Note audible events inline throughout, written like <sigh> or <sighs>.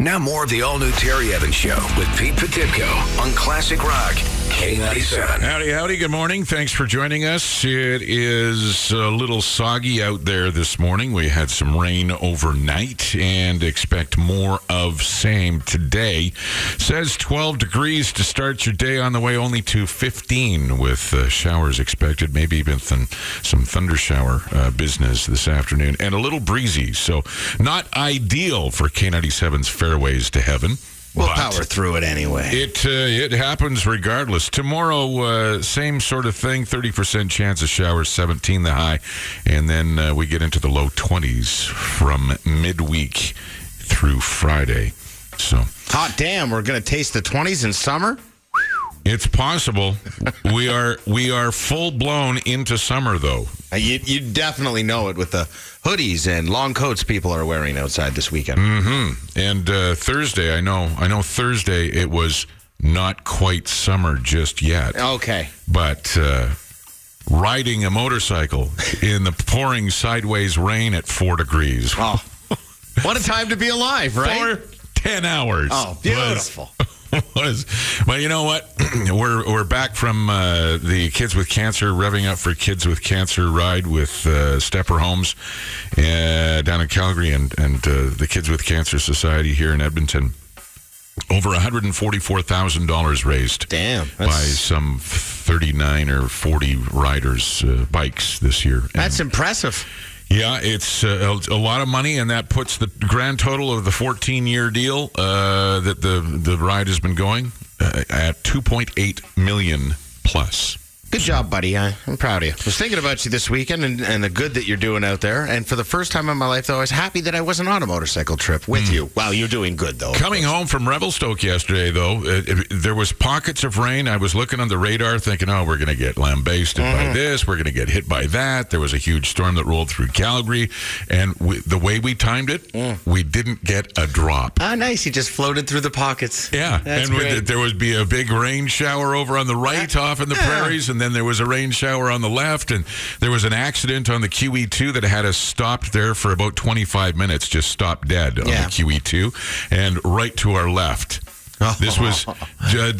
Now more of the all-new Terry Evans Show with Pete Potipcoe on Classic Rock K97. Howdy, howdy. Good morning. Thanks for joining us. It is a little soggy out there this morning. We had some rain overnight and expect more of same today. Says 12 degrees to start your day on the way only to 15 with uh, showers expected, maybe even th- some thunder shower uh, business this afternoon and a little breezy. So not ideal for K97's fairways to heaven. We'll but- power through it anyway. it uh, it happens regardless. Tomorrow, uh, same sort of thing. Thirty percent chance of showers, seventeen the high, and then uh, we get into the low twenties from midweek through Friday. So Hot damn, we're going to taste the 20s in summer? It's possible. we are we are full blown into summer though. Uh, You, you definitely know it with the hoodies and long coats people are wearing outside this weekend. And uh, Thursday, I know I know Thursday it was not quite summer just yet. Okay. but uh, riding a motorcycle in the pouring sideways rain at four degrees Oh, what a time to be alive, right? for 10 hours Oh, beautiful. <laughs> was well you know what <clears throat> we're we're back from uh, the kids with cancer revving up for kids with cancer ride with uh, stepper homes uh, down in calgary and and uh, the kids with cancer society here in edmonton over $144,000 raised Damn. by some 39 or 40 riders uh, bikes this year. And, that's impressive. Yeah, it's uh, a, lot of money, and that puts the grand total of the 14 year deal uh, that the, the ride has been going uh, at 2.8 million plus. Good job, buddy. I, I'm proud of you. I was thinking about you this weekend and, and the good that you're doing out there. And for the first time in my life, though, I was happy that I wasn't on a motorcycle trip with hmm. you. Wow, you're doing good, though. Coming home from Revelstoke yesterday, though, it, it- there was pockets of rain. I was looking on the radar, thinking, "Oh, we're going to get lambasted by mm-hmm. this. We're going to get hit by that." There was a huge storm that rolled through Calgary, and we, the way we timed it, mm. we didn't get a drop. Ah, nice. You just floated through the pockets. Yeah, That's and with- there would be a big rain shower over on the right, ah. off in the Yeah. prairies, and then there was a rain shower on the left, and there was an accident on the QE2 that had us stopped there for about 25 minutes, just stopped dead on Yeah. the QE2, and right to our left. This <laughs> was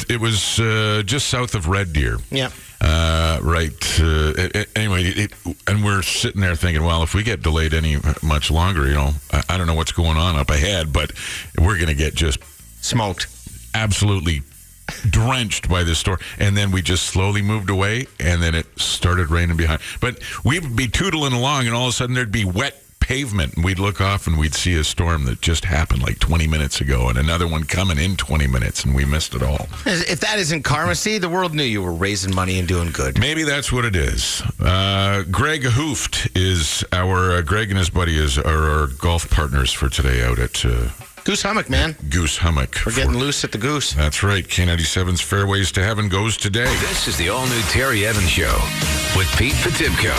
it was uh, just south of Red Deer. Yep. Uh, right. Uh, anyway, it, and we're sitting there thinking, well, if we get delayed any much longer, you know, I, I don't know what's going on up ahead, but we're going to get just Smoked. absolutely drenched by this storm. And then we just slowly moved away, and then it started raining behind. But we'd be tootling along, and all of a sudden there'd be wet pavement, and we'd look off and we'd see a storm that just happened like 20 minutes ago, and another one coming in 20 minutes, and we missed it all. If that isn't karma, see, the world knew you were raising money and doing good. Maybe that's what it is. Uh, Greg Hooft is our uh, Greg and his buddy is are our golf partners for today out at uh, Goose hummock, man. Goose Hummock. We're getting loose at the goose. That's right. K97's Fairways to Heaven goes today. This is the all-new Terry Evans Show with Pete Potipcoe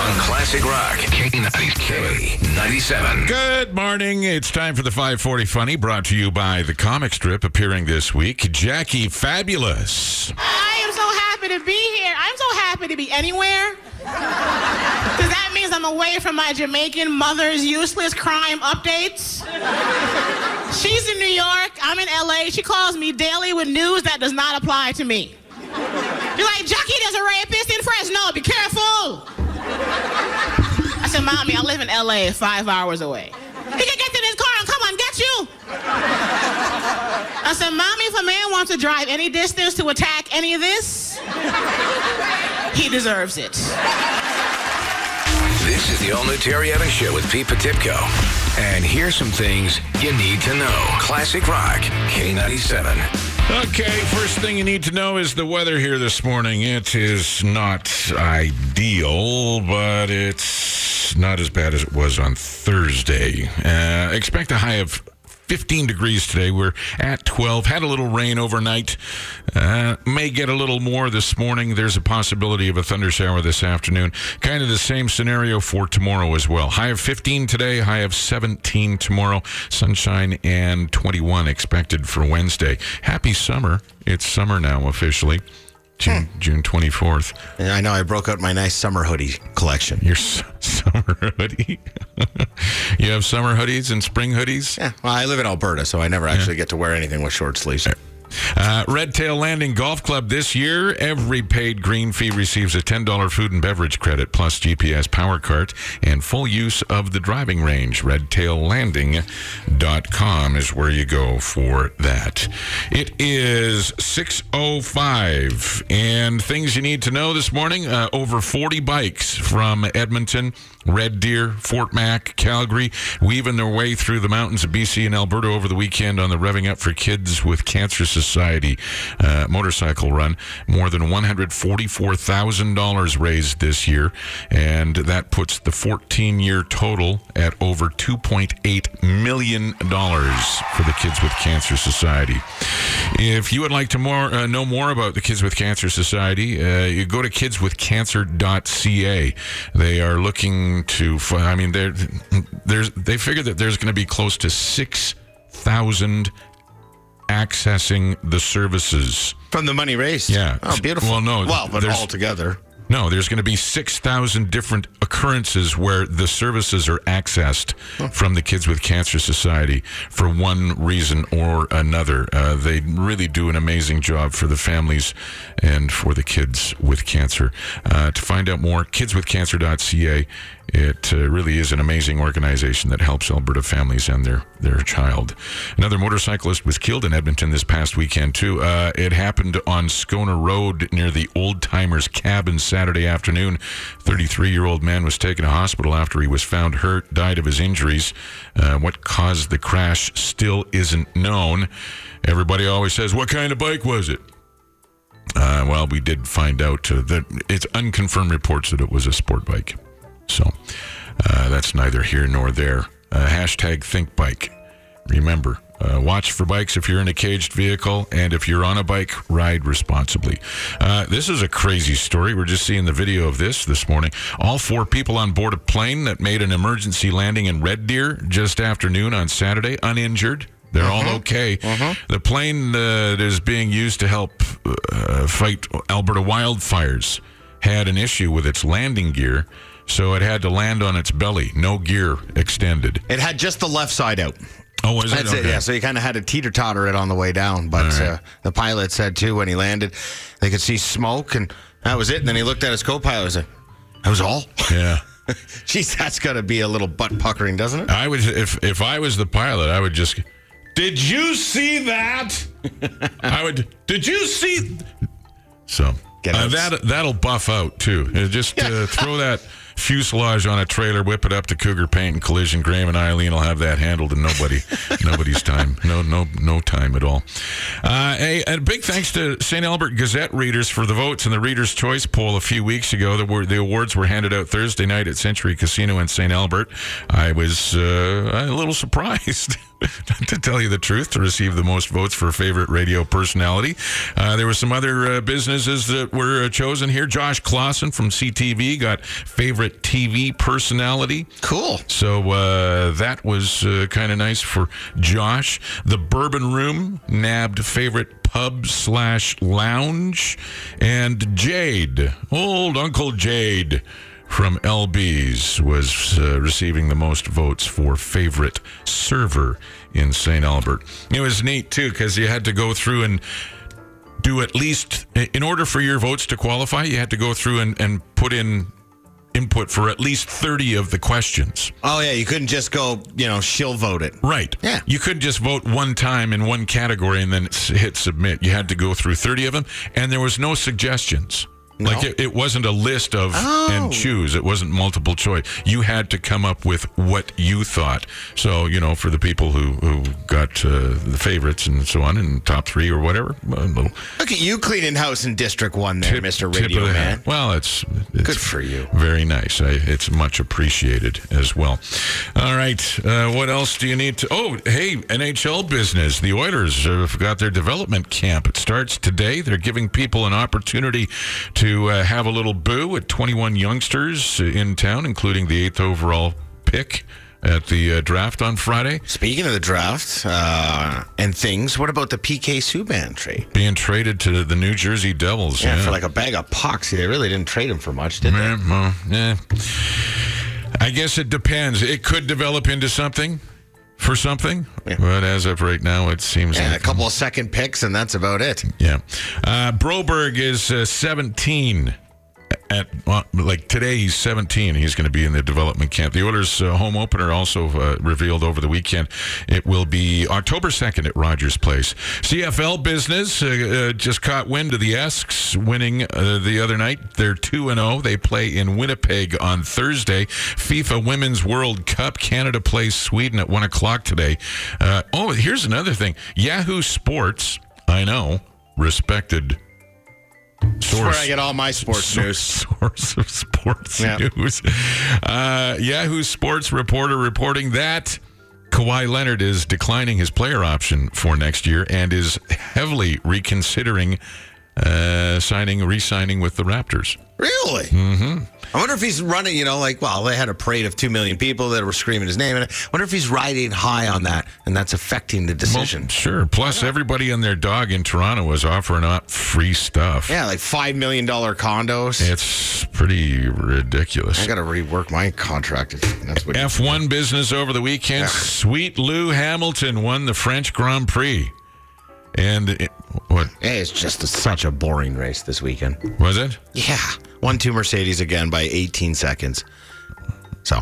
on Classic Rock K97. Good morning. It's time for the 540 Funny, brought to you by the comic strip appearing this week. Jackie Fabulous. I am so happy to be here. I'm so happy to be anywhere. Because that means I'm away from my Jamaican mother's useless crime updates. <laughs> She's in New York. I'm in LA. She calls me daily with news that does not apply to me. You're like, Jackie, there's a rapist in Fresno. Be careful. I said, Mommy, I live in LA, five hours away. He can get in his car and come on, get you. I said, Mommy, if a man wants to drive any distance to attack any of this, he deserves it. This is the all-new Terry Evans Show with Pete Potipcoe. And here's some things you need to know. Classic Rock K97. Okay, first thing you need to know is the weather here this morning. It is not ideal, but it's not as bad as it was on Thursday. Uh, expect a high of 15 degrees today. We're at 12. Had a little rain overnight. Uh, may get a little more this morning. There's a possibility of a thunder shower this afternoon. Kind of the same scenario for tomorrow as well. High of 15 today, high of 17 tomorrow. Sunshine and 21 expected for Wednesday. Happy summer. It's summer now officially. June hmm. June 24th. And I know I broke out my nice summer hoodie collection. Your s- <laughs> summer hoodie. <laughs> you have summer hoodies and spring hoodies. Yeah, well, I live in Alberta, so I never actually get to wear anything with short sleeves. Uh, Uh, Red Tail Landing Golf Club this year, every paid green fee receives a $10 food and beverage credit plus GPS power cart and full use of the driving range. RedTailLanding.com is where you go for that. It is 6.05 and things you need to know this morning. Uh, over 40 bikes from Edmonton, Red Deer, Fort Mac, Calgary, weaving their way through the mountains of BC and Alberta over the weekend on the Revving Up for Kids with Cancer Society uh, motorcycle run. More than $144,000 raised this year, and that puts the 14 year total at over $2.8 million for the Kids with Cancer Society. If you would like to more uh, know more about the Kids with Cancer Society, uh, you go to kidswithcancer.ca. They are looking to, I mean, they're, there's, they figure that there's going to be close to 6,000 accessing the services. From the money raised. Yeah. Oh, beautiful. Well, no, Well, but all together. No, there's going to be 6,000 different occurrences where the services are accessed from the Kids with Cancer Society for one reason or another. Uh, they really do an amazing job for the families and for the kids with cancer. Uh, to find out more, kidswithcancer.ca. It uh, really is an amazing organization that helps Alberta families and their, their child. Another motorcyclist was killed in Edmonton this past weekend, too. Uh, it happened on Scona Road near the Old Timers Cabin Saturday afternoon. 33 year old man was taken to hospital after he was found hurt, died of his injuries. Uh, what caused the crash still isn't known. Everybody always says, What kind of bike was it? Uh, well, we did find out uh, that it's unconfirmed reports that it was a sport bike. So uh, that's neither here nor there. Uh, hashtag think bike. Remember, uh, watch for bikes if you're in a caged vehicle, and if you're on a bike, ride responsibly. Uh, this is a crazy story. We're just seeing the video of this this morning. All four people on board a plane that made an emergency landing in Red Deer just after noon on Saturday, uninjured. They're all okay. The plane uh, that is being used to help uh, fight Alberta wildfires had an issue with its landing gear, so it had to land on its belly, no gear extended. It had just the left side out. Oh, was That's it? it, Okay. yeah. So you kind of had to teeter totter it on the way down. But right. uh, the pilot said, too, when he landed, they could see smoke, and that was it. And then he looked at his co pilot and said, That was all? Yeah. <laughs> Jeez, that's got to be a little butt puckering, doesn't it? I would if if I was the pilot, I would just. Did you see that? I would. Did you see? So Get uh, that that'll buff out too. Uh, Just uh, throw that fuselage on a trailer, whip it up to Cougar Paint and Collision. Graham and Eileen will have that handled, and nobody, <laughs> nobody's time. No, no, no time at all. Uh, hey, and a big thanks to St. Albert Gazette readers for the votes in the Readers' Choice poll a few weeks ago. The, were, the awards were handed out Thursday night at Century Casino in St. Albert. I was uh, a little <laughs> surprised. <laughs> to tell you the truth, to receive the most votes for favorite radio personality. Uh, there were some other uh, businesses that were uh, chosen here. Josh Classen from CTV got favorite TV personality. Cool. So uh, that was uh, kind of nice for Josh. The Bourbon Room nabbed favorite pub slash lounge, and Jade, old Uncle Jade from LB's, was uh, receiving the most votes for favorite server in St. Albert. It was neat too because you had to go through and do at least in order for your votes to qualify you had to go through and, and put in input for at least 30 of the questions Oh, yeah. You couldn't just go, you know, she'll vote it. right Yeah. you couldn't just vote one time in one category and then hit submit you had to go through 30 of them and there was no suggestions like it, it wasn't a list of Oh. and choose it wasn't multiple choice you had to come up with what you thought so you know for the people who who got uh, the favorites and so on and top three or whatever Look at you cleaning house in District 1 there, tip- Mr. Radio Man. hat. Well, it's, it's Good for you. Very nice. I, it's much appreciated as well. All right. Uh, what else do you need to? Oh, hey, NHL business. The Oilers have got their development camp. It starts today. They're giving people an opportunity to uh, have a little boo at 21 youngsters in town, including the eighth overall pick at the uh, draft on Friday. Speaking of the draft uh, and things, what about the PK Subban trade? Being traded to the New Jersey Devils. Yeah, Yeah, for like a bag of poxy. They really didn't trade him for much, did they? Yeah, well, yeah. I guess it depends. It could develop into something for something, Yeah. but as of right now, it seems Yeah, a like couple of second picks, and that's about it. Yeah. Uh, Broberg is uh, 17. At well, like today, he's 17. He's going to be in the development camp. The Oilers' uh, home opener also uh, revealed over the weekend. It will be October 2nd at Rogers Place. CFL business uh, uh, just caught wind of the Esks winning uh, the other night. They're 2 and 0. They play in Winnipeg on Thursday. FIFA Women's World Cup. Canada plays Sweden at 1 o'clock today. Uh, oh, here's another thing Yahoo Sports, I know, respected That's where I get all my sports source, news. source of sports Yeah. news. Uh, Yahoo Sports reporter reporting that Kawhi Leonard is declining his player option for next year and is heavily reconsidering uh, signing, re-signing with the Raptors. Really? Mm-hmm. I wonder if he's running, you know, like, well, they had a parade of 2 million people that were screaming his name. And I wonder if he's riding high on that and that's affecting the Well, decision. sure. Plus, everybody and their dog in Toronto was offering up free stuff. yeah, like $5 million condos. It's pretty ridiculous. I got to rework my contract. That's what F1 business over the weekend. Sweet Lou Hamilton won the French Grand Prix. And it, what Hey, it's just a, such a boring race this weekend. was it? Yeah. One, two Mercedes again by 18 seconds. So,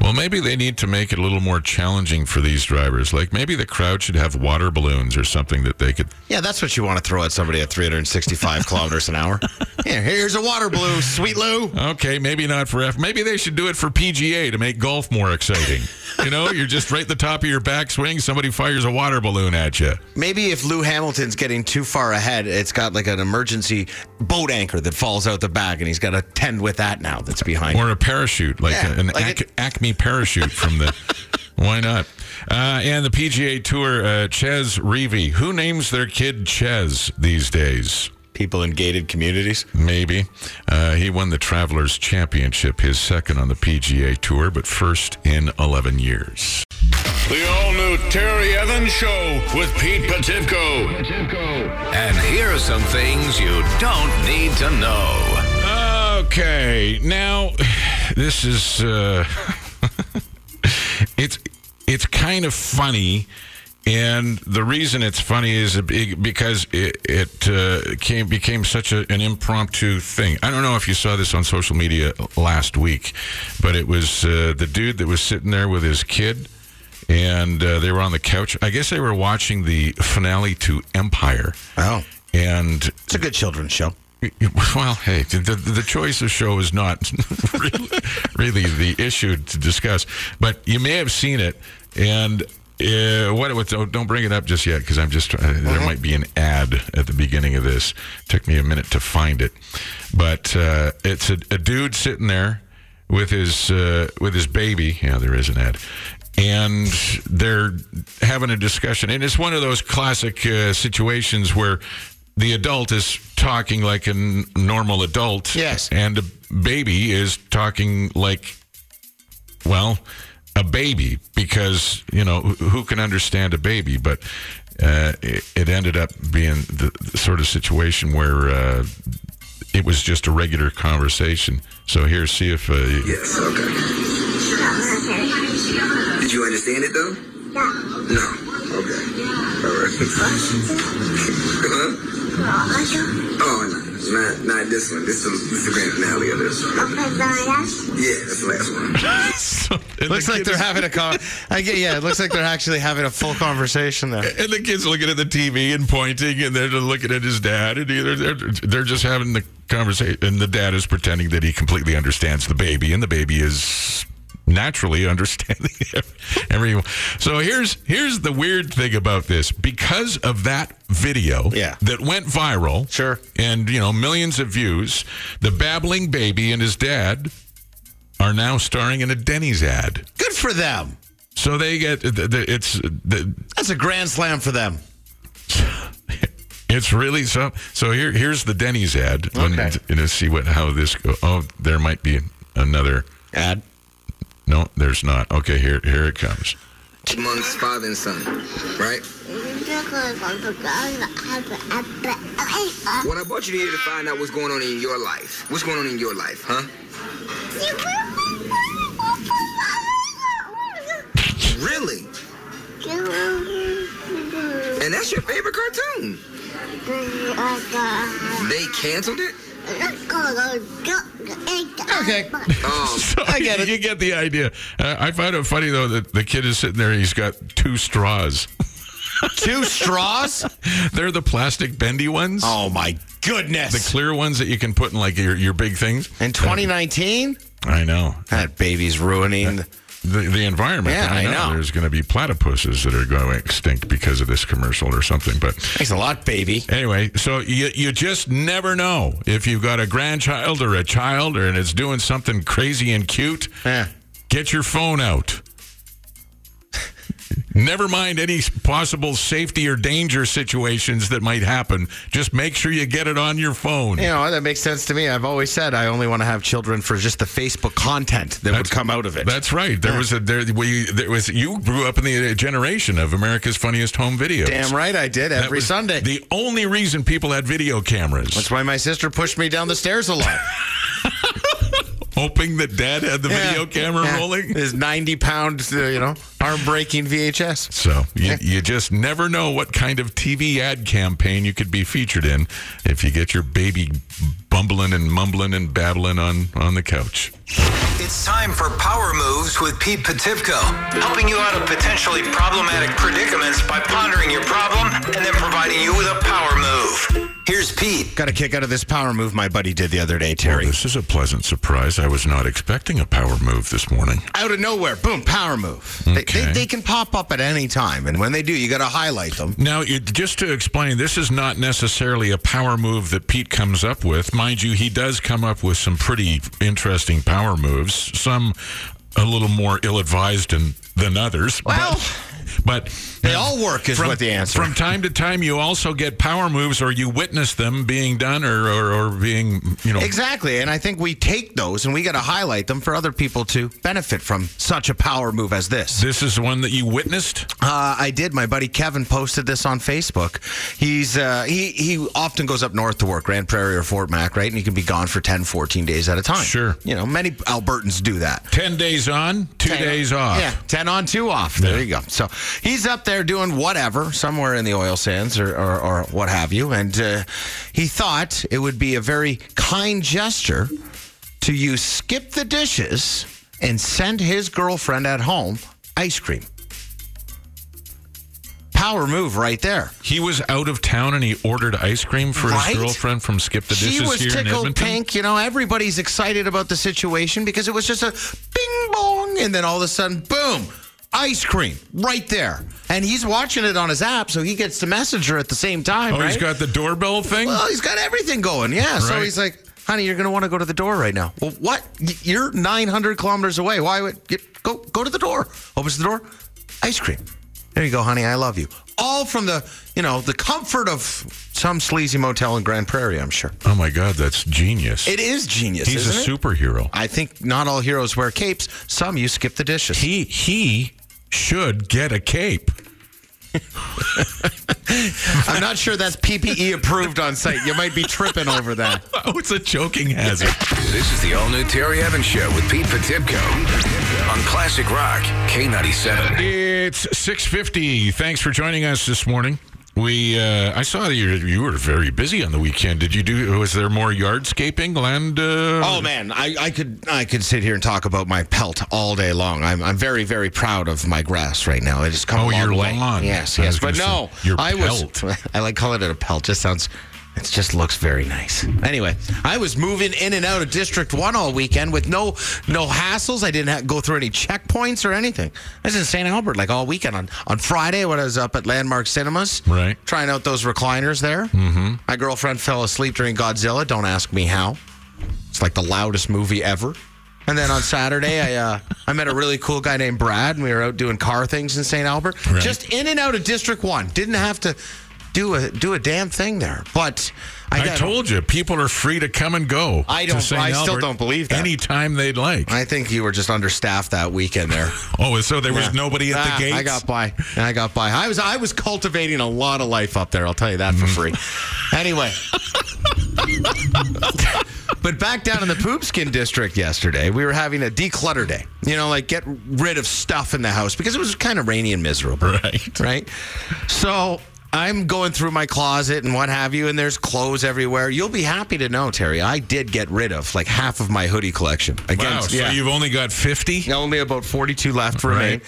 Well, maybe they need to make it a little more challenging for these drivers. Like maybe the crowd should have water balloons or something that they could. yeah, that's what you want to throw at somebody at 365 kilometers an hour. Here, here's a water blue, sweet Lou. Okay, maybe not for F. Maybe they should do it for PGA to make golf more exciting. you know, you're just right at the top of your backswing. Somebody fires a water balloon at you. Maybe if Lou Hamilton's getting too far ahead, it's got like an emergency boat anchor that falls out the back, and he's got to tend with that now that's behind. or a parachute, like Yeah, an like Ac- it- Acme parachute from the. <laughs> Why not? Uh, and the PGA Tour, uh, Chez Reavie. Who names their kid Chez these days? People in gated communities. Maybe. Uh, he won the Travelers Championship, his second on the PGA Tour, but first in 11 years. The all new Terry Evans Show with Pete Potipcoe. And here are some things you don't need to know. Okay, now <sighs> this is uh, <laughs> it's it's kind of funny, and the reason it's funny is be- because it, it uh, came became such a, an impromptu thing. I don't know if you saw this on social media last week, but it was uh, the dude that was sitting there with his kid. And uh, they were on the couch. I guess they were watching the finale to Empire. Oh, And it's a good children's show. well, hey, the, the, the choice of show is not <laughs> really, really the issue to discuss, but you may have seen it. And uh, what? what don't- don't bring it up just yet because I'm just. Uh, There might be an ad at the beginning of this. Took me a minute to find it, but uh, it's a, a dude sitting there with his uh, with his baby. Yeah, there is an ad. And they're having a discussion, and it's one of those classic uh, situations where the adult is talking like a n- normal adult. Yes. And the baby is talking like, well, a baby because, you know, who, who can understand a baby? But uh, it, it ended up being the, the sort of situation where uh, it was just a regular conversation. So here, see if. Uh, Yes, okay. Did you understand it though? No. No. Okay. All right. huh? Oh, no, not not this one. This is this is the grand finale of this. Yeah, that's the last one. <laughs> and Looks the like they're is- having a con. I get, yeah, it looks like they're actually having a full conversation there. And the kid's looking at the TV and pointing, and they're looking at his dad, and they're, they're, they're just having the conversation. And the dad is pretending that he completely understands the baby, and the baby is naturally <laughs> understanding everyone. So here's here's the weird thing about this: because of that video Yeah. that went viral, Sure. and you know millions of views, the babbling baby and his dad are now starring in a Denny's ad. Good for them. So they get the, the, it's the, That's a grand slam for them. <laughs> It's really so. So here, here's the Denny's ad. When- Okay. you know, see what how this go. Oh, there might be another. Ad. No, there's not. Okay, here here it comes. Amongst father and son, right? What I brought you here to find out what's going on in your life. What's going on in your life, huh? Really? And that's your favorite cartoon? They canceled it? Okay. <laughs> Oh, So I get it. You get the idea. Uh, I find it funny though that the kid is sitting there. He's got two straws. <laughs> Two straws? <laughs> They're the plastic bendy ones. Oh my goodness. The clear ones that you can put in like your, your big things. In 2019? I know. That baby's ruining. The, the environment. Yeah, I know. There's going to be platypuses that are going extinct because of this commercial or something. But Thanks a lot, baby. anyway, so you, you just never know if you've got a grandchild or a child or and it's doing something crazy and cute. Yeah. Get your phone out. Never mind any possible safety or danger situations that might happen. Just make sure you get it on your phone. You know, that makes sense to me. I've always said I only want to have children for just the Facebook content that would come out of it. That's right. There was a there we there was you grew up in the uh, generation of America's funniest home videos. Damn right I did every Sunday. The only reason people had video cameras, That's why my sister pushed me down the stairs a lot. <laughs> hoping that dad had the video camera Yeah. rolling. His 90 pound, uh, you know, arm breaking VHS. So you, you just never know what kind of TV ad campaign you could be featured in if you get your baby bumbling and mumbling and babbling on, on the couch. It's time for Power Moves with Pete Potipcoe, helping you out of potentially problematic predicaments by pondering your problem and then providing you with a power move. Here's Pete. Got a kick out of this power move my buddy did the other day, Terry. Oh, this is a pleasant surprise. I was not expecting a power move this morning. Out of nowhere, boom, power move. They, Okay. they, they can pop up at any time. And when they do, you got to highlight them. Now, just to explain, this is not necessarily a power move that Pete comes up with. Mind you, he does come up with some pretty interesting power moves, some a little more ill advised than, others. Well, but, but they all work is from, what the answer. From time to time, you also get power moves or you witness them being done or, or, or being, you know. Exactly. And I think we take those and we got to highlight them for other people to benefit from such a power move as this. This is one that you witnessed? Uh, I did. My buddy Kevin posted this on Facebook. He's uh, he he often goes up north to work, Grand Prairie or Fort Mac, right? And he can be gone for 10, 14 days at a time. Sure. You know, many Albertans do that. 10 days on, two days off. Yeah, 10 on, 2 off. There Yeah. you go. So he's up there doing whatever, somewhere in the oil sands or, or, or what have you. And uh, he thought it would be a very kind gesture to you skip the dishes and send his girlfriend at home ice cream. Power move right there. He was out of town and he ordered ice cream for Right? his girlfriend from Skip the Dishes She was here in tickled Edmonton. pink. You know, everybody's excited about the situation because it was just a bing bong, and then all of a sudden, boom, ice cream right there. And he's watching it on his app, so he gets the messenger at the same time. Oh, right? he's got the doorbell thing? Well, he's got everything going. Yeah. So he's like, honey, you're going to want to go to the door right now. Well, what? You're 900 kilometers away. Why would you go go to the door? Opens the door, ice cream. There you go, honey. I love you. All from the, you know, the comfort of some sleazy motel in Grand Prairie, I'm sure. oh my God, that's genius. It is genius. He's a isn't it? superhero. I think not all heroes wear capes. Some you skip the dishes. He he should get a cape. <laughs> I'm not sure that's PPE approved on site. You might be tripping over that. <laughs> Oh, it's a choking hazard. This is the all new Terry Evans Show with Pete Potipcoe on Classic Rock K97. it's 6:50. Thanks for joining us this morning. We uh, I saw that you you were very busy on the weekend. Did you do? Was there more yardscaping, land? Uh, Oh man, I, I could I could sit here and talk about my pelt all day long. I'm I'm very very proud of my grass right now. It has come Oh, a long your way. lawn. Yes, I yes, but no, your I pelt. was. <laughs> I like calling it a pelt. Just sounds. It just looks very nice. Anyway, I was moving in and out of District One all weekend with no no hassles. I didn't have go through any checkpoints or anything. I was in St. Albert like all weekend. On on Friday when I was up at Landmark Cinemas, Right. trying out those recliners there. Mm-hmm. My girlfriend fell asleep during Godzilla. Don't ask me how. It's like the loudest movie ever. And then on Saturday, I uh, I met a really cool guy named Brad, and we were out doing car things in St. Albert. Right. Just in and out of District One. Didn't have to do a do a damn thing there. But I, I told you, people are free to come and go. I don't-. I still don't believe that. Anytime they'd like. I think you were just understaffed that weekend there. <laughs> oh, so there was Yeah. nobody at Ah, the gates. I got by. I got by. I was I was cultivating a lot of life up there. I'll tell you that for free. anyway. <laughs> but back down in the poopskin district yesterday, we were having a declutter day. You know, like get rid of stuff in the house because it was kind of rainy and miserable. Right. Right. So I'm going through my closet and what have you, and there's clothes everywhere. You'll be happy to know, Terry, I did get rid of like half of my hoodie collection. Wow, Against, so you've only got 50? only about 42 left remain.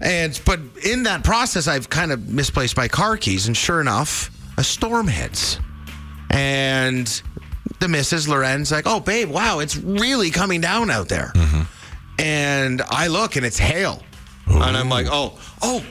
And but in that process I've kind of misplaced my car keys and sure enough, a storm hits. And the missus Loren's like, "Oh babe, wow, it's really coming down out there." Mm-hmm. And I look and it's hail. And I'm like, "Oh, oh, yeah,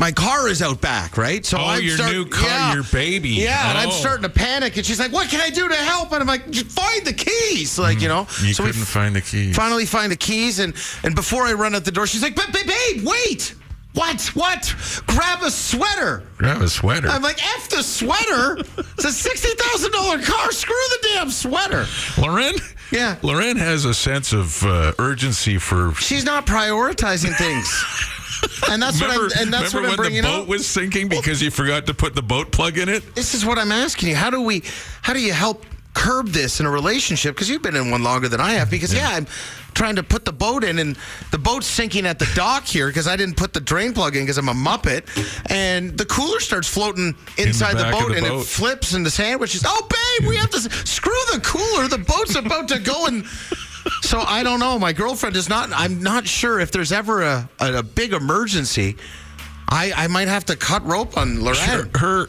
my car is out back, right? So Oh, I'm your new car, your baby. Yeah, and I'm Oh. starting to panic. And she's like, "What can I do to help?" And I'm like, "Just "Find the keys," like you know. Mm. You so we couldn't find the keys. finally find the keys and and before I run out the door, she's like, "But ba- babe, wait." What? What? Grab a sweater. Grab a sweater. I'm like, F the sweater. It's a sixty thousand dollar car. Screw the damn sweater. Lauren? Yeah. Lauren has a sense of uh, urgency for. She's not prioritizing things. And that's Remember, what I'm and that's what I'm when bringing the boat up. was sinking because you forgot to put the boat plug in it? this is what I'm asking you. How do we how do you help curb this in a relationship? Because you've been in one longer than I have. Because yeah, I'm trying to put the boat in and the boat's sinking at the dock here because I didn't put the drain plug in because I'm a muppet. And the cooler starts floating inside the, back of boat the and boat. it flips and the sandwiches. Oh babe, we have to screw the cooler. The boat's about to go and so I don't know. My girlfriend is not. I'm not sure if there's ever a, a, a big emergency. I, I might have to cut rope on Lorraine. Her.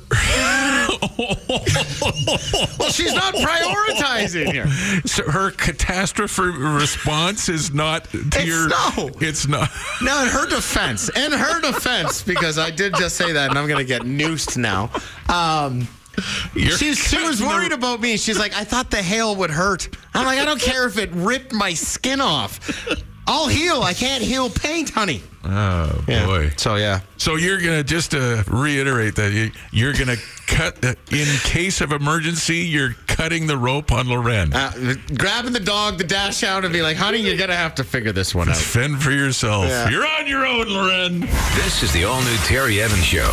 Well, she's not prioritizing here. So her catastrophe response is not to It's your. no. It's not. Now, in her defense, in her defense, because I did just say that, and I'm going to get noosed now. Um, she was worried about me. She's like, I thought the hail would hurt. I'm like, I don't care if it ripped my skin off. I'll heal. I can't heal paint, honey. Oh boy. So yeah. So you're gonna just to reiterate that you, you're gonna cut uh, in case of emergency. You're cutting the rope on Loren. Uh, grabbing the dog, the dash out, and be like, honey, you're going to have to figure this one out. Fend for yourself. Yeah. You're on your own, Loren. This is the all new Terry Evans Show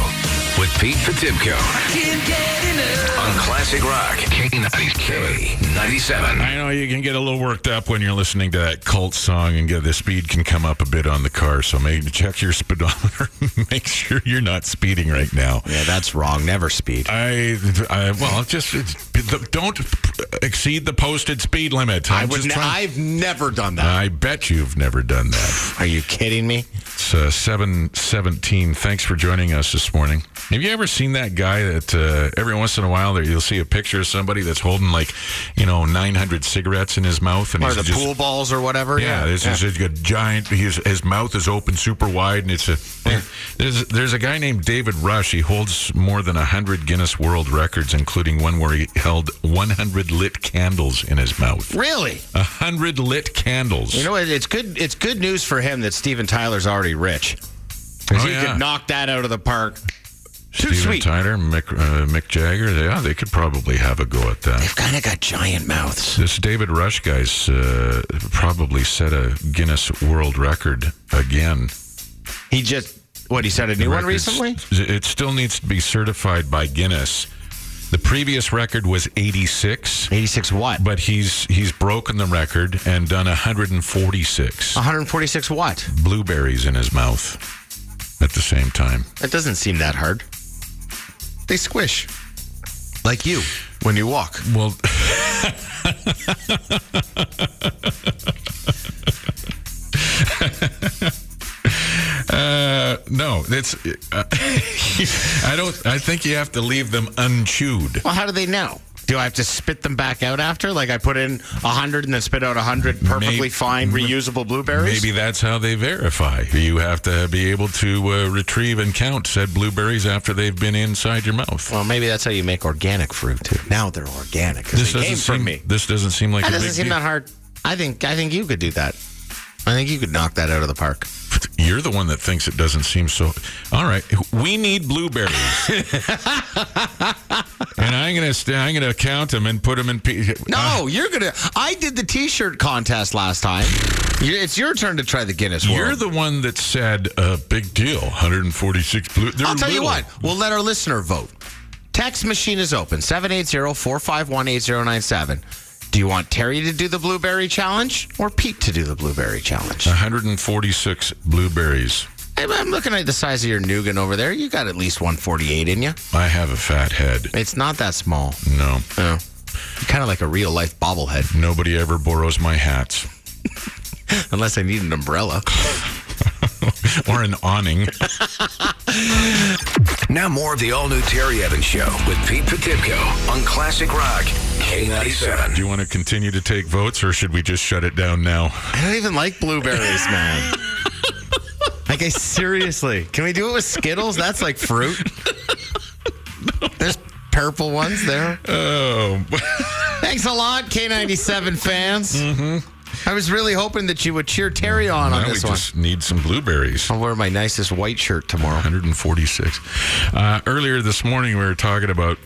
with Pete Potipcoe on Classic Rock K90K 97. I know you can get a little worked up when you're listening to that cult song, and get the speed can come up a bit on the car. So maybe check your speedometer. <laughs> Make sure you're not speeding right now. Yeah, that's wrong. Never speed. I, I well, just it's, don't exceed the posted speed limit. I I'm would. Ne- trying- I've never done that. I bet you've never done that. Are you kidding me? It's uh, 717. Thanks for joining us this morning. Have you ever seen that guy that uh, every once in a while there you'll see a picture of somebody that's holding like, you know, 900 cigarettes in his mouth and Or he's the just pool balls or whatever. yeah, this is a giant. His, his mouth is open super wide, and it's a. There's there's a guy named David Rush. He holds more than hundred Guinness World Records, including one where he held 100 lit candles in his mouth. Really? A hundred lit candles. You know what? It's good. It's good news for him that Steven Tyler's already rich. Oh, he yeah. could knock that out of the park. Too Steven sweet. Tyler, Mick, uh, Mick Jagger. Yeah, they could probably have a go at that. They've kind of got giant mouths. This David Rush guy's uh, probably set a Guinness World Record again. He just what? He set a new one recently. It still needs to be certified by Guinness. The previous record was 86, Eighty-six what? but he's he's broken the record and done 146 One hundred forty-six what? blueberries in his mouth at the same time. That doesn't seem that hard. They squish, like you when you walk. Well, uh, no, it's. Uh, <laughs> I don't. I think you have to leave them unchewed. Well, how do they know? Do I have to spit them back out after? Like I put in a hundred and then spit out a hundred perfectly Maybe- fine reusable blueberries? Maybe that's how they verify. You have to be able to uh, retrieve and count said blueberries after they've been inside your mouth. Well, maybe that's how you make organic fruit too. Now they're organic This they doesn't came seem. from me. This doesn't seem like That a doesn't big seem deal. that hard. I think I think you could do that. I think you could knock that out of the park. You're the one that thinks it doesn't seem so. All right, we need blueberries, <laughs> and I'm gonna st- I'm gonna count them and put them in. P- uh, No, you're gonna. I did the T-shirt contest last time. It's your turn to try the Guinness You're the one that said a big deal. 146 blue. I'll tell you what. We'll let our listener vote. Text machine is open 780-451-8097. Do you want Terry to do the blueberry challenge or Pete to do the blueberry challenge? 146 blueberries. I'm I'm looking at the size of your nougat over there. You got at least 148 in you. I have a fat head. It's not that small. No, oh. No. Kind of like a real life bobblehead, nobody ever borrows my hats <laughs> unless I need an umbrella. <laughs> or an awning. <laughs> Now more of the all-new Terry Evans Show with Pete Potipcoe on Classic Rock K97. Do you want to continue to take votes, or should we just shut it down now? I don't even like blueberries, <laughs> man. like, I seriously, can we do it with Skittles? That's like fruit. There's purple ones there. Oh, Thanks a lot, K97 fans. Mm-hmm. I was really hoping that you would cheer Terry on on now we this one. I just need some blueberries. I'll wear my nicest white shirt tomorrow. 146. Uh, earlier this morning, we were talking about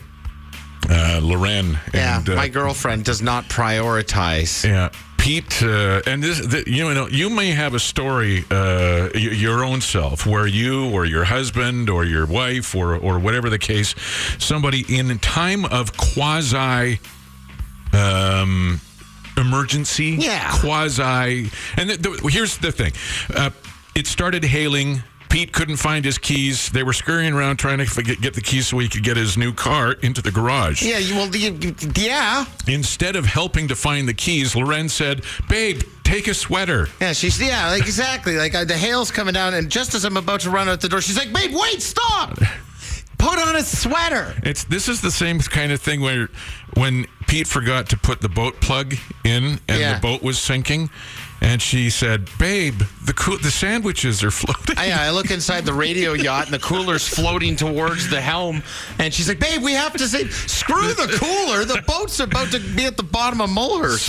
uh, Loren. Yeah, and, uh, my girlfriend does not prioritize. Yeah, Pete, uh, and this, the, you know, you may have a story, uh, y- your own self, where you or your husband or your wife or or whatever the case, somebody in time of quasi. Um, emergency Yeah. quasi and the, the, here's the thing uh, it started hailing Pete couldn't find his keys. They were scurrying around trying to get, get the keys so he could get his new car into the garage. Yeah, well, yeah, Instead of helping to find the keys, Loren said, Babe, take a sweater. yeah. She's yeah, like exactly. Like uh, the hail's coming down, and just as I'm about to run out the door, she's like, "Babe, wait, stop! Put on a sweater." It's this is the same kind of thing where when Pete forgot to put the boat plug in and Yeah. the boat was sinking, and she said, "Babe, the coo- the sandwiches are <laughs> floating." I, I look inside the radio yacht, and the cooler's floating towards the helm, and she's like, "Babe, we have to say, screw the cooler. The boat's about to be at the bottom of Mulhurst."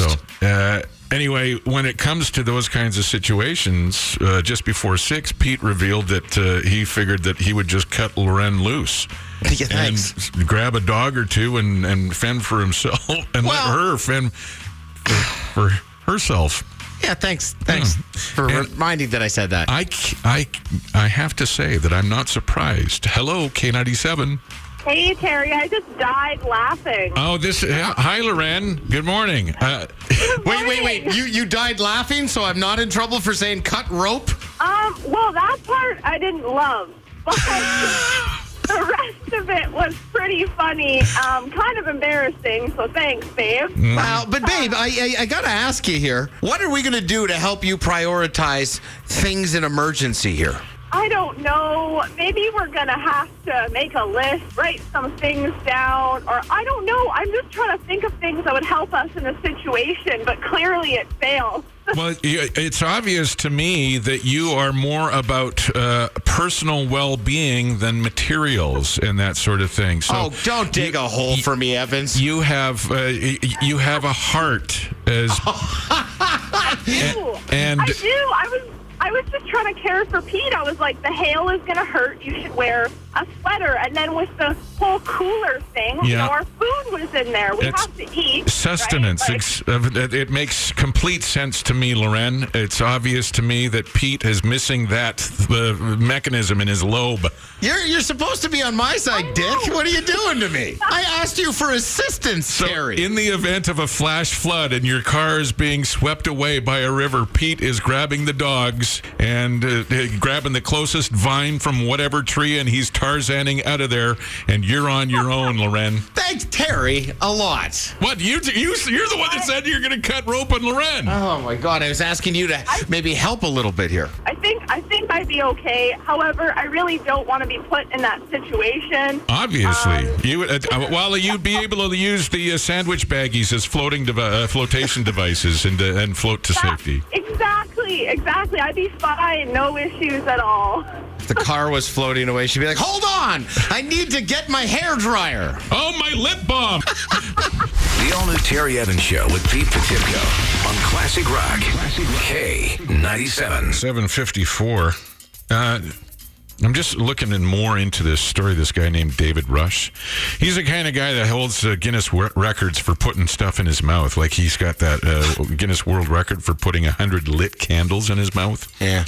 So, uh, anyway, when it comes to those kinds of situations, uh, just before six, Pete revealed that uh, he figured that he would just cut Loren loose. <laughs> Yeah, thanks. And grab a dog or two and, and fend for himself <laughs> and Well- let her fend for, for herself. Yeah, thanks, thanks for And- reminding that I said that. I, I, I have to say that I'm not surprised. Hello, K97. Hey, Terry, I just died laughing. Oh, this. Hi, Loren. Good morning. Uh, <laughs> wait, wait, wait! You you died laughing, so I'm not in trouble for saying cut rope. Um, well, that part I didn't love, but <laughs> <laughs> <laughs> the rest of it was pretty funny. Um, kind of embarrassing, so thanks, babe. Well, but babe, I, I I gotta ask you here. What are we gonna do to help you prioritize things in emergency here? I don't know. Maybe we're gonna have to make a list, write some things down, or I don't know. I'm just trying to think of things that would help us in a situation, but clearly it fails. Well, it's obvious to me that you are more about uh, personal well-being than materials and that sort of thing. So oh, don't dig a hole for me, Evans. you have uh, you have a heart as <laughs> do. and- I do. I was I was just trying to care for Pete. I was like, the hail is gonna hurt. You should wear a sweater. And then with the whole cooler thing, you know, our food was in there. We It's have to eat. sustenance. Right? Like, it it makes complete sense to me, Loren. It's obvious to me that Pete is missing that uh, mechanism in his lobe. You're you're supposed to be on my side, Dick. What are you doing to me? <laughs> I asked you for assistance, So, Terry. in the event of a flash flood and your car is being swept away by a river, Pete is grabbing the dogs and uh, uh, grabbing the closest vine from whatever tree, and he's Tarzaning out of there, and you're on your <laughs> own, Loren. Thanks, Terry, a lot. What you you you're the one that said you're going to cut rope on Loren. Oh my God! I was asking you to maybe help a little bit here. I think I think I'd be okay. However, I really don't want to be put in that situation. Obviously, you uh, uh, Wally, you'd be able to use the uh, sandwich baggies as floating devi- uh, flotation devices and uh, and float to That- safety. Exactly, exactly. I'd be fine. No issues at all. If the car was floating away, she'd be like, "Hold on, I need to get my hair dryer." Oh, my lip balm! <laughs> The all-new Terry Evans Show with Pete Potipcoe on Classic Rock K97. 754. Uh, I'm just looking in more into this story. This guy named David Rush. He's the kind of guy that holds uh, Guinness wor- records for putting stuff in his mouth. Like he's got that uh, Guinness World Record for putting hundred lit candles in his mouth. Yeah.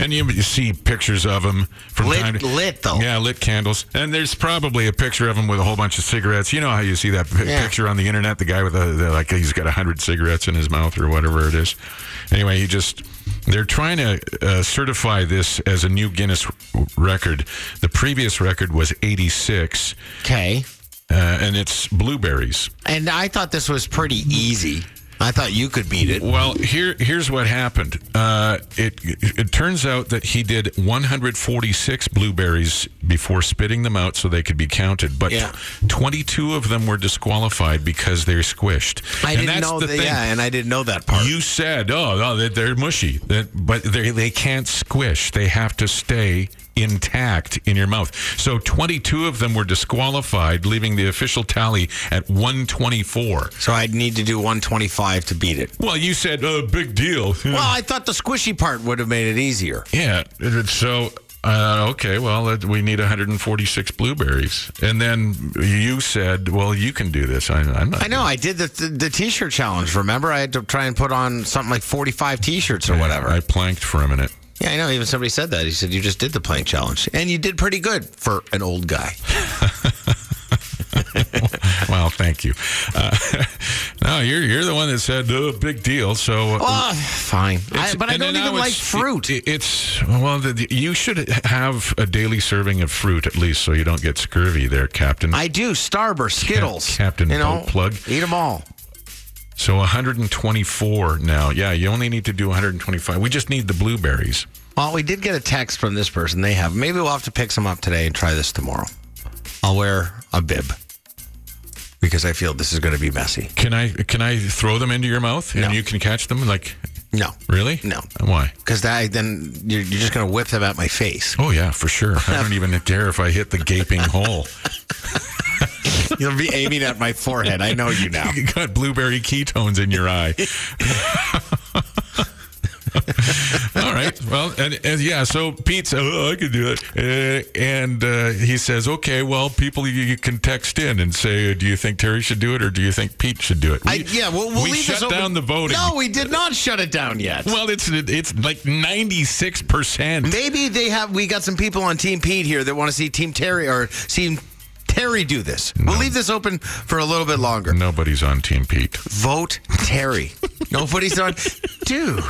And you, you see pictures of him from Lit- time to lit, though. Yeah, lit candles. And there's probably a picture of him with a whole bunch of cigarettes. You know how you see that pi- Yeah. picture on the internet? The guy with a the, like he's got a hundred cigarettes in his mouth or whatever it is. Anyway, he just they're trying to uh, certify this as a new Guinness record. The previous record was 86, Okay. uh, and it's blueberries. And I thought this was pretty easy. I thought you could beat it. Well, here here's what happened. Uh, it it turns out that he did 146 blueberries before spitting them out so they could be counted, but Yeah. 22 of them were disqualified because they're squished. I And didn't know the that. Yeah, and I didn't know that part. You said, "Oh, oh they- they're mushy," that, but they they can't squish. They have to stay intact in your mouth. So 22 of them were disqualified, leaving the official tally at 124. so I'd need to do 125 to beat it. Well, you said, "Oh, big deal." <laughs> Well, I thought the squishy part would have made it easier. Yeah. So, uh, okay, well, uh, we need 146 blueberries. And then you said, well, you can do this. I, I'm not. I know. I did the, the the t-shirt challenge. Remember, I had to try and put on something like 45 t-shirts or whatever. I planked for a minute. Yeah, I know. Even somebody said that. He said you just did the plank challenge, and you did pretty good for an old guy. <laughs> well, thank you. Uh, <laughs> no, you're you're the one that said, oh, big deal. So. Well, fine. I, but I don't even like fruit. it- it's well, the, the- you should have a daily serving of fruit at least, so you don't get scurvy, there, Captain. I do. Starburst, Skittles, Captain You know, Plug. Eat them all. So 124 now. Yeah, you only need to do 125. We just need the blueberries. Well, we did get a text from this person. They have. Maybe we'll have to pick some up today and try this tomorrow. I'll wear a bib because I feel this is going to be messy. Can I can I throw them into your mouth and No. you can catch them? Like No, really? No. Why? because that then you're, you're just going to whip them at my face. Oh yeah, for sure. I don't <laughs> even care if I hit the gaping hole. <laughs> <laughs> You'll be aiming at my forehead. I know you now. <laughs> You got blueberry ketones in your eye. <laughs> All right. Well, and, and yeah, so Pete said, oh, I can do it. Uh, and uh, he says, okay, well, people, you, you can text in and say, do you think Terry should do it or do you think Pete should do it? I, yeah, we'll, we'll we leave shut down the voting. No, we did not shut it down yet. Well, it's it's like 96%. Maybe they have. We got some people on Team Pete here that want to see Team Terry or see Terry do this. We'll leave this open for a little bit longer. Nobody's on Team Pete. Vote Terry. Nobody's on. Dude.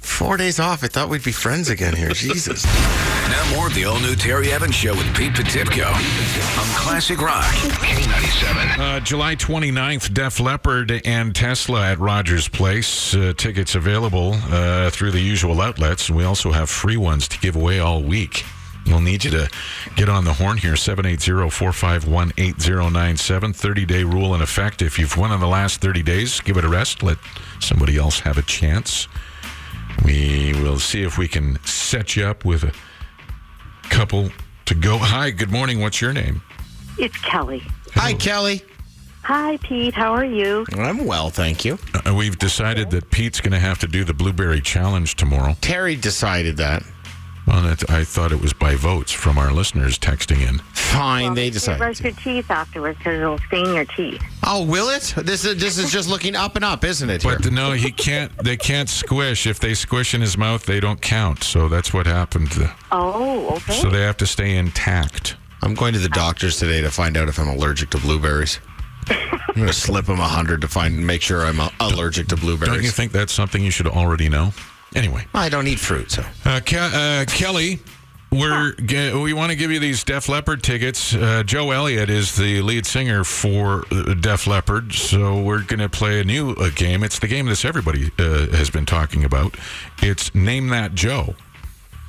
Four days off. I thought we'd be friends again here. Jesus. Now more of the all-new Terry Evans Show with Pete Potipcoe on Classic Rock K97. Uh, July 29th, Def Leppard and Tesla at Rogers Place. Uh, tickets available uh, through the usual outlets. We also have free ones to give away all week. We'll need you to get on the horn here 780 451 8097. 30 day rule in effect. If you've won in the last 30 days, give it a rest. Let somebody else have a chance. We will see if we can set you up with a couple to go. Hi, good morning. What's your name? It's Kelly. Hi, Kelly. Hi, Pete. How are you? I'm well, thank you. Uh, we've decided that Pete's going to have to do the blueberry challenge tomorrow. Terry decided that. Well, that, I thought it was by votes from our listeners texting in. Fine, they You decided. brush your teeth afterwards because it'll stain your teeth. Oh, will it? This is this is just looking up and up, isn't it? Here? But no, he can't. They can't squish. If they squish in his mouth, they don't count. So that's what happened. Oh, okay. So they have to stay intact. I'm going to the doctor's today to find out if I'm allergic to blueberries. I'm going to slip him a hundred to find make sure I'm allergic to blueberries. Don't you think that's something you should already know? Anyway, I don't eat fruit, so uh, Ke- uh, Kelly. We're ge- we want to give you these Def Leppard tickets. Uh, Joe Elliott is the lead singer for uh, Def Leppard, so we're going to play a new uh, game. It's the game that everybody uh, has been talking about. It's Name That Joe.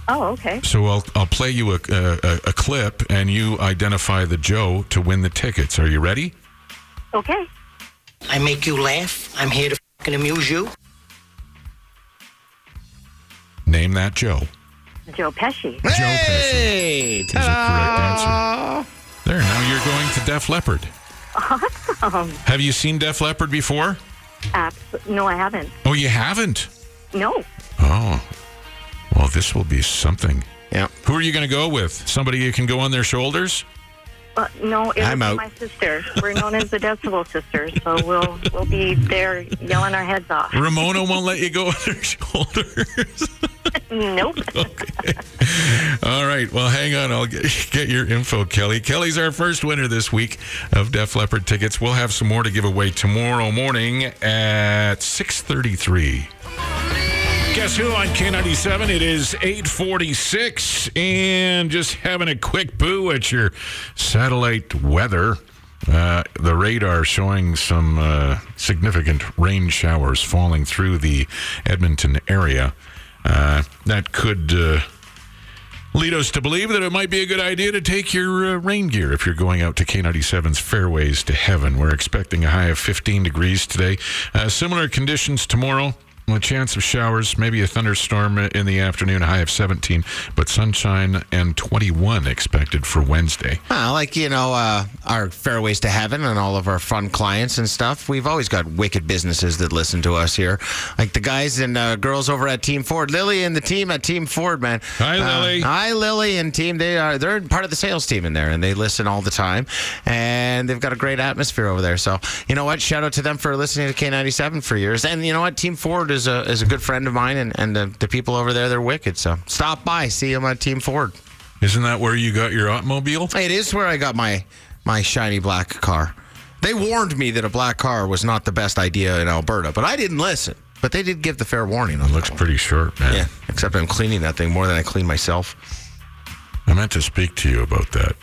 oh, okay. So I'll I'll play you a, a, a clip, and you identify the Joe to win the tickets. Are you ready? Okay. I make you laugh. I'm here to fucking amuse you. Name that Joe. Joe Pesci. Joe Hey, Is the correct answer. There. Now you're going to Def Leppard. Awesome. Have you seen Def Leppard before? Abs- no, I haven't. Oh, you haven't. No. Oh. Well, this will be something. Yeah. Who are you going to go with? Somebody you can go on their shoulders? Uh, no, I'm be my sister. We're known as the Decibel Sisters, so we'll we'll be there yelling our heads off. Ramona won't let you go <laughs> on her shoulders. Nope. <laughs> okay. All right. Well, hang on. I'll get, get your info, Kelly. Kelly's our first winner this week of Def Leppard tickets. We'll have some more to give away tomorrow morning at 633. Guess who on K97? It is 846 and just having a quick boo at your satellite weather. Uh, the radar showing some uh, significant rain showers falling through the Edmonton area. Uh, that could uh, lead us to believe that it might be a good idea to take your uh, rain gear if you're going out to K97's Fairways to Heaven. We're expecting a high of 15 degrees today. Uh, similar conditions tomorrow. A chance of showers, maybe a thunderstorm in the afternoon, a high of 17, but sunshine and 21 expected for Wednesday. Well, like, you know, uh, our Fairways to Heaven and all of our fun clients and stuff, we've always got wicked businesses that listen to us here. Like the guys and uh, girls over at Team Ford. Lily and the team at Team Ford, man. Hi, Uh, Lily. hi, Lily and team. They are, they're part of the sales team in there and they listen all the time. And they've got a great atmosphere over there. So, you know what? Shout out to them for listening to K97 for years. And you know what? Team Ford is a, is a good friend of mine and, and the, the people over there, they're wicked. So stop by, see them at Team Ford. Isn't that where you got your automobile? It is where I got my my shiny black car. They warned me that a black car was not the best idea in Alberta, but I didn't listen. But they did give the fair warning on It looks pretty short, man. Yeah, except I'm cleaning that thing more than I clean myself. I meant to speak to you about that.